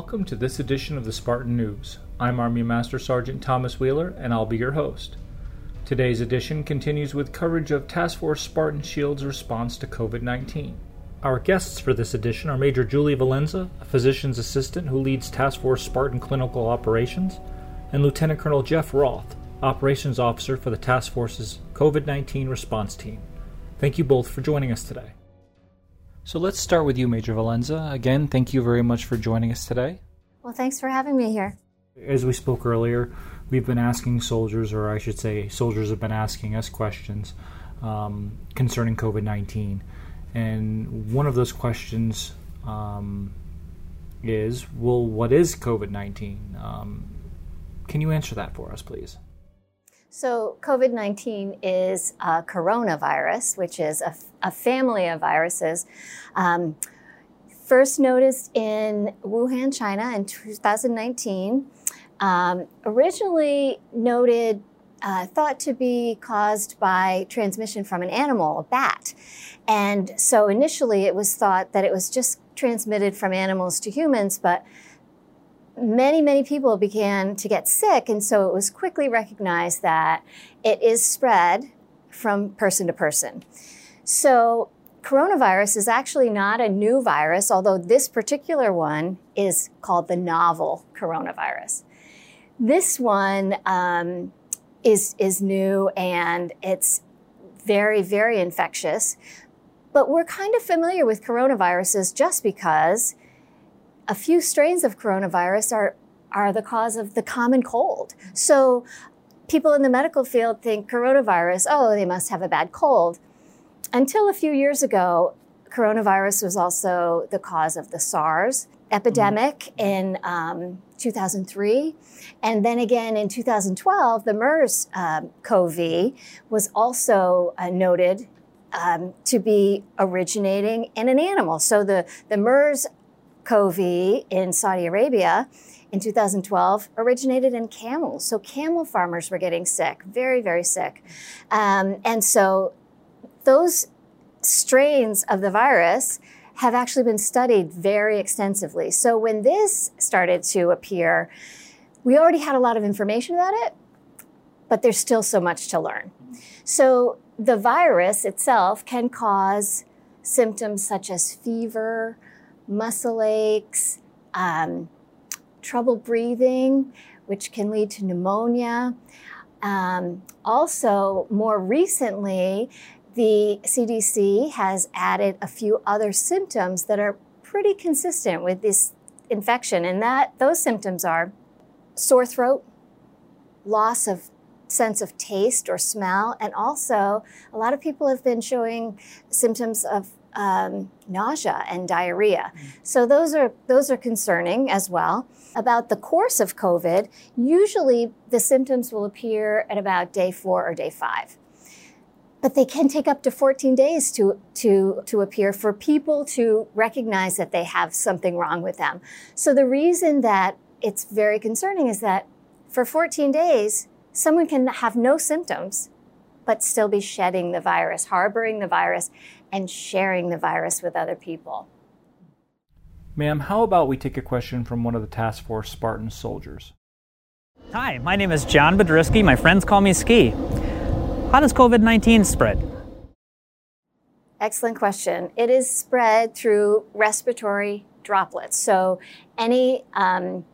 Welcome to this edition of the Spartan News. I'm Army Master Sergeant Thomas Wheeler, and I'll be your host. Today's edition continues with coverage of Task Force Spartan Shield's response to COVID 19. Our guests for this edition are Major Julie Valenza, a physician's assistant who leads Task Force Spartan Clinical Operations, and Lieutenant Colonel Jeff Roth, Operations Officer for the Task Force's COVID 19 response team. Thank you both for joining us today. So let's start with you, Major Valenza. Again, thank you very much for joining us today. Well, thanks for having me here. As we spoke earlier, we've been asking soldiers, or I should say, soldiers have been asking us questions um, concerning COVID 19. And one of those questions um, is well, what is COVID 19? Um, can you answer that for us, please? So, COVID 19 is a coronavirus, which is a, a family of viruses. Um, first noticed in Wuhan, China in 2019. Um, originally noted, uh, thought to be caused by transmission from an animal, a bat. And so initially it was thought that it was just transmitted from animals to humans, but many, many people began to get sick. And so it was quickly recognized that it is spread from person to person. So coronavirus is actually not a new virus, although this particular one is called the novel coronavirus. This one um, is, is new and it's very, very infectious. But we're kind of familiar with coronaviruses just because a few strains of coronavirus are, are the cause of the common cold. So people in the medical field think coronavirus, oh, they must have a bad cold. Until a few years ago, coronavirus was also the cause of the SARS epidemic mm-hmm. in um, 2003. And then again in 2012, the MERS um, CoV was also uh, noted um, to be originating in an animal. So the, the MERS CoV in Saudi Arabia in 2012 originated in camels. So camel farmers were getting sick, very, very sick. Um, and so those strains of the virus have actually been studied very extensively. So when this started to appear, we already had a lot of information about it, but there's still so much to learn. So the virus itself can cause symptoms such as fever, muscle aches, um, trouble breathing, which can lead to pneumonia. Um, also, more recently, the CDC has added a few other symptoms that are pretty consistent with this infection, and that those symptoms are sore throat, loss of sense of taste or smell, and also a lot of people have been showing symptoms of um, nausea and diarrhea. Mm. So those are those are concerning as well. About the course of COVID, usually the symptoms will appear at about day four or day five. But they can take up to 14 days to, to, to appear for people to recognize that they have something wrong with them. So the reason that it's very concerning is that for 14 days, someone can have no symptoms but still be shedding the virus, harboring the virus, and sharing the virus with other people. Ma'am, how about we take a question from one of the Task Force Spartan soldiers? Hi, my name is John Bedrisky. My friends call me Ski. How does COVID 19 spread? Excellent question. It is spread through respiratory droplets. So, any um,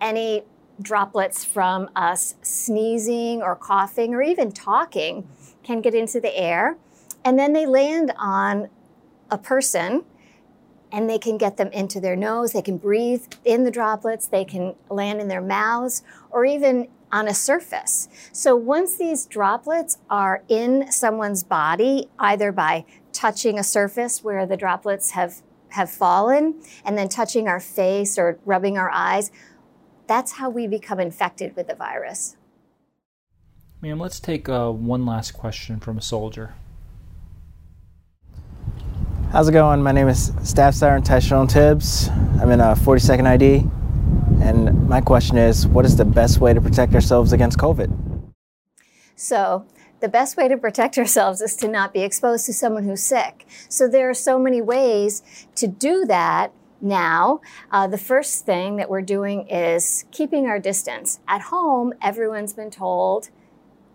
any droplets from us sneezing or coughing or even talking can get into the air. And then they land on a person and they can get them into their nose. They can breathe in the droplets. They can land in their mouths or even on a surface. So once these droplets are in someone's body, either by touching a surface where the droplets have, have fallen and then touching our face or rubbing our eyes, that's how we become infected with the virus. Ma'am, let's take uh, one last question from a soldier. How's it going? My name is Staff Sergeant Tyrone Tibbs. I'm in a 42nd ID, and my question is, what is the best way to protect ourselves against COVID? So, the best way to protect ourselves is to not be exposed to someone who's sick. So, there are so many ways to do that now, uh, the first thing that we're doing is keeping our distance. At home, everyone's been told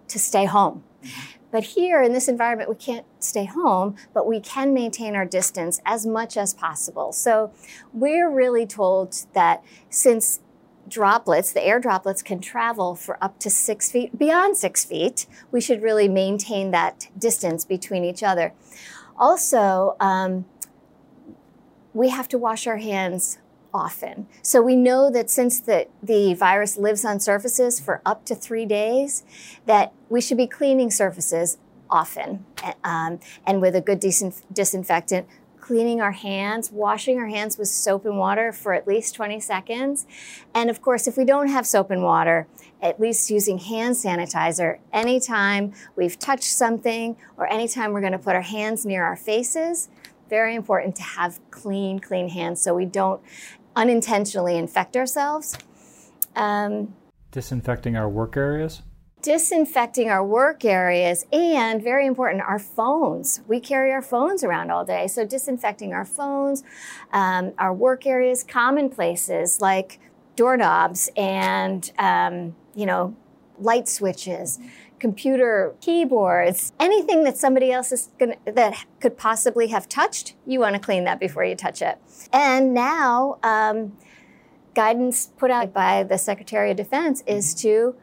to stay home. But here in this environment, we can't stay home, but we can maintain our distance as much as possible. So we're really told that since droplets, the air droplets can travel for up to six feet, beyond six feet, we should really maintain that distance between each other. Also, um, we have to wash our hands often. So we know that since the, the virus lives on surfaces for up to three days, that we should be cleaning surfaces often um, and with a good disinf- disinfectant. Cleaning our hands, washing our hands with soap and water for at least 20 seconds. And of course, if we don't have soap and water, at least using hand sanitizer anytime we've touched something or anytime we're going to put our hands near our faces very important to have clean, clean hands so we don't unintentionally infect ourselves. Um, Disinfecting our work areas? disinfecting our work areas and very important our phones we carry our phones around all day so disinfecting our phones um, our work areas common places like doorknobs and um, you know light switches computer keyboards, anything that somebody else is gonna, that could possibly have touched, you want to clean that before you touch it. And now, um, guidance put out by the Secretary of Defense is to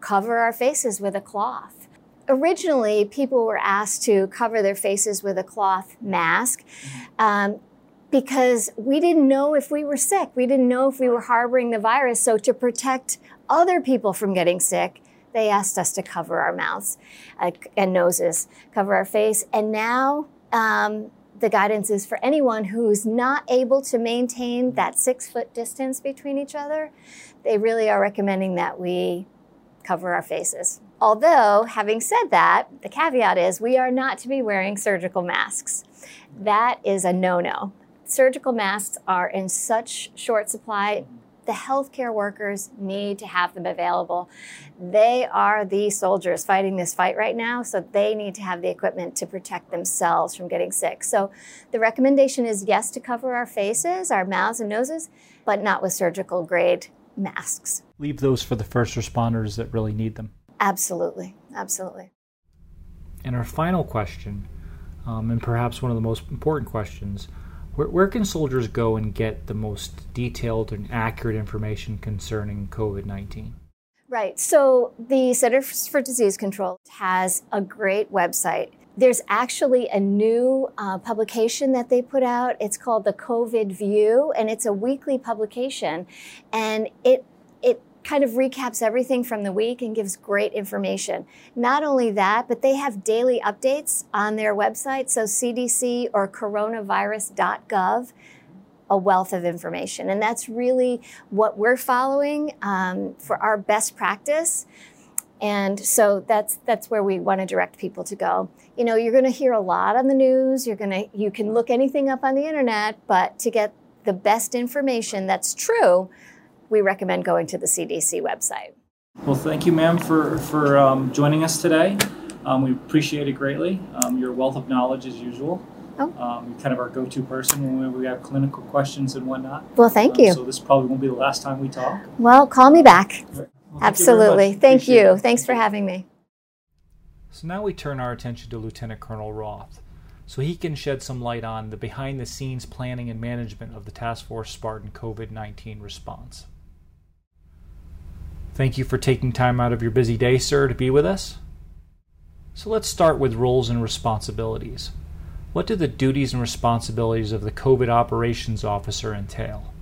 cover our faces with a cloth. Originally, people were asked to cover their faces with a cloth mask. Um, because we didn't know if we were sick. We didn't know if we were harboring the virus. So, to protect other people from getting sick, they asked us to cover our mouths uh, and noses, cover our face. And now um, the guidance is for anyone who's not able to maintain that six foot distance between each other, they really are recommending that we cover our faces. Although, having said that, the caveat is we are not to be wearing surgical masks. That is a no no. Surgical masks are in such short supply the healthcare workers need to have them available. They are the soldiers fighting this fight right now, so they need to have the equipment to protect themselves from getting sick. So the recommendation is yes to cover our faces, our mouths and noses, but not with surgical grade masks. Leave those for the first responders that really need them. Absolutely, absolutely. And our final question, um, and perhaps one of the most important questions where, where can soldiers go and get the most detailed and accurate information concerning COVID 19? Right. So the Centers for Disease Control has a great website. There's actually a new uh, publication that they put out. It's called the COVID View, and it's a weekly publication. And it it kind of recaps everything from the week and gives great information. Not only that, but they have daily updates on their website, so CDC or coronavirus.gov, a wealth of information. And that's really what we're following um, for our best practice. And so that's that's where we want to direct people to go. You know, you're going to hear a lot on the news. You're going to you can look anything up on the internet, but to get the best information that's true, we recommend going to the CDC website. Well, thank you, ma'am, for, for um, joining us today. Um, we appreciate it greatly. Um, your wealth of knowledge, as usual. Oh. Um, you're kind of our go to person when we have clinical questions and whatnot. Well, thank um, you. So, this probably won't be the last time we talk. Well, call me back. Well, Absolutely. You thank you. Thanks for having me. So, now we turn our attention to Lieutenant Colonel Roth so he can shed some light on the behind the scenes planning and management of the Task Force Spartan COVID 19 response. Thank you for taking time out of your busy day, sir, to be with us. So let's start with roles and responsibilities. What do the duties and responsibilities of the COVID operations officer entail?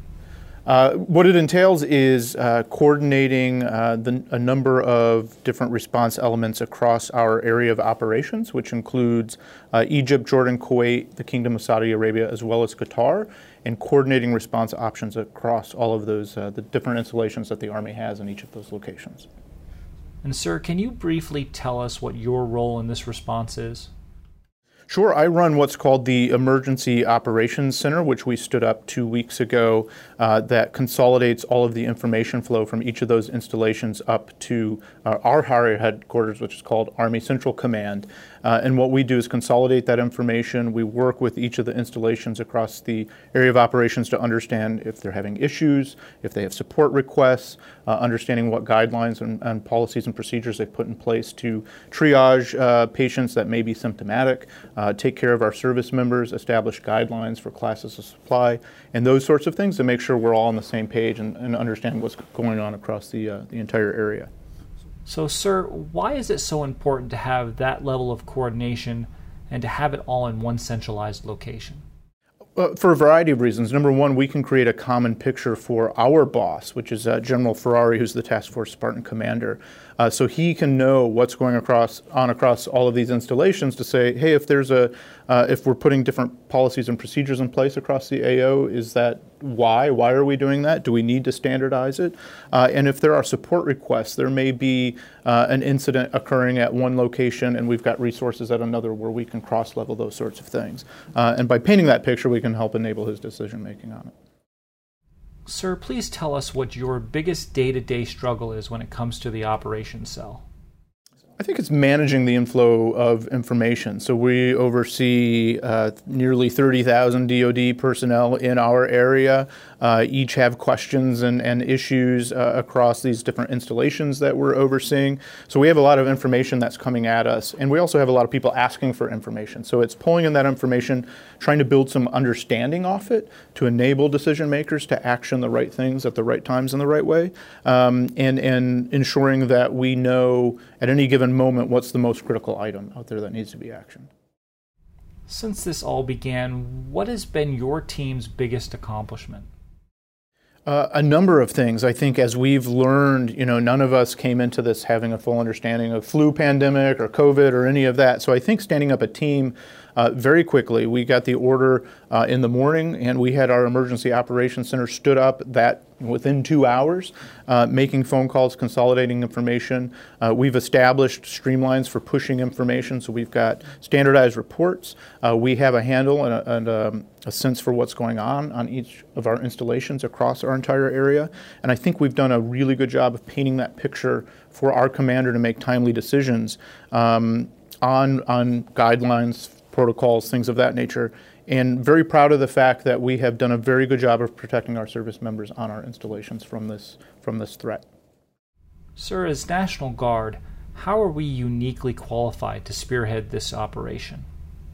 Uh, what it entails is uh, coordinating uh, the, a number of different response elements across our area of operations, which includes uh, Egypt, Jordan, Kuwait, the Kingdom of Saudi Arabia, as well as Qatar, and coordinating response options across all of those, uh, the different installations that the Army has in each of those locations. And, sir, can you briefly tell us what your role in this response is? Sure. I run what's called the Emergency Operations Center, which we stood up two weeks ago, uh, that consolidates all of the information flow from each of those installations up to uh, our higher headquarters, which is called Army Central Command. Uh, and what we do is consolidate that information. We work with each of the installations across the area of operations to understand if they're having issues, if they have support requests, uh, understanding what guidelines and, and, policies and procedures they've put in place to triage uh, patients that may be symptomatic, uh, take care of our service members, establish guidelines for classes of supply, and those sorts of things to make sure we're all on the same page and, and understand what's going on across the, uh, the entire area. So, sir, why is it so important to have that level of coordination and to have it all in one centralized location? Uh, for a variety of reasons. Number one, we can create a common picture for our boss, which is uh, General Ferrari, who's the Task Force Spartan commander. Uh, so he can know what's going across on across all of these installations to say, hey, if there's a uh, if we're putting different policies and procedures in place across the AO, is that why? Why are we doing that? Do we need to standardize it? Uh, and if there are support requests, there may be uh, an incident occurring at one location, and we've got resources at another where we can cross level those sorts of things. Uh, and by painting that picture, we can help enable his decision making on it. Sir, please tell us what your biggest day to day struggle is when it comes to the operations cell. I think it's managing the inflow of information. So we oversee uh, nearly 30,000 DoD personnel in our area. Uh, each have questions and, and issues uh, across these different installations that we're overseeing. So we have a lot of information that's coming at us, and we also have a lot of people asking for information. So it's pulling in that information, trying to build some understanding off it to enable decision makers to action the right things at the right times in the right way, um, and and ensuring that we know at any given moment what's the most critical item out there that needs to be actioned. Since this all began, what has been your team's biggest accomplishment? Uh, a number of things. I think as we've learned, you know, none of us came into this having a full understanding of flu pandemic or COVID or any of that. So I think standing up a team uh, very quickly, we got the order uh, in the morning, and we had our emergency operations center stood up that within two hours, uh, making phone calls, consolidating information. Uh, we've established streamlines for pushing information, so we've got standardized reports. Uh, we have a handle and, a, and um, a, sense for what's going on on each of our installations across our entire area. And I think we've done a really good job of painting that picture for our commander to make timely decisions um, on, on guidelines protocols, things of that nature. And very proud of the fact that we have done a very good job of protecting our service members on our installations from this, from this threat. Sir, as National Guard, how are we uniquely qualified to spearhead this operation?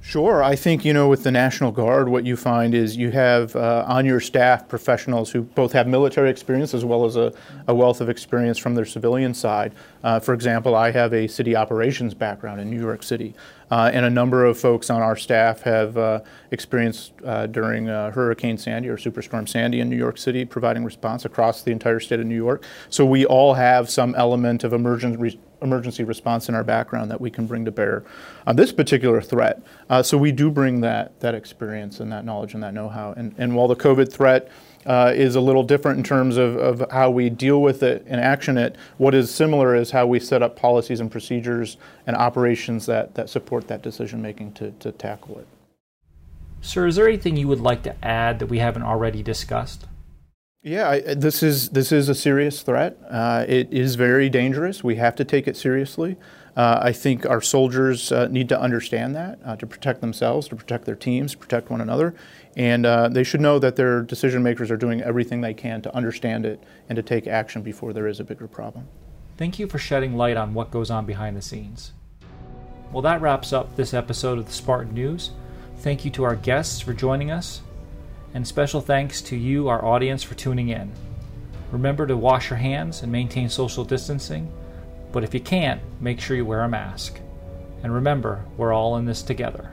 Sure. I think, you know, with the National Guard, what you find is you have uh, on your staff professionals who both have military experience as well as a, a wealth of experience from their civilian side. Uh, for example, I have a city operations background in New York City, uh, and a number of folks on our staff have uh, experienced uh, during uh, Hurricane Sandy or Superstorm Sandy in New York City, providing response across the entire state of New York. So we all have some element of emergency emergency response in our background that we can bring to bear on this particular threat. Uh, so we do bring that that experience and that knowledge and that know-how. And, and while the COVID threat uh, is a little different in terms of, of how we deal with it and action it, what is similar is how we set up policies and procedures and operations that, that support that decision making to, to tackle it. Sir, is there anything you would like to add that we haven't already discussed? Yeah, I, this is this is a serious threat. Uh, it is very dangerous. We have to take it seriously. Uh, I think our soldiers uh, need to understand that uh, to protect themselves, to protect their teams, protect one another, and uh, they should know that their decision makers are doing everything they can to understand it and to take action before there is a bigger problem. Thank you for shedding light on what goes on behind the scenes. Well, that wraps up this episode of the Spartan News. Thank you to our guests for joining us and special thanks to you, our audience, for tuning in. Remember to wash your hands and maintain social distancing, but if you can't, make sure you wear a mask. And remember, we're all in this together.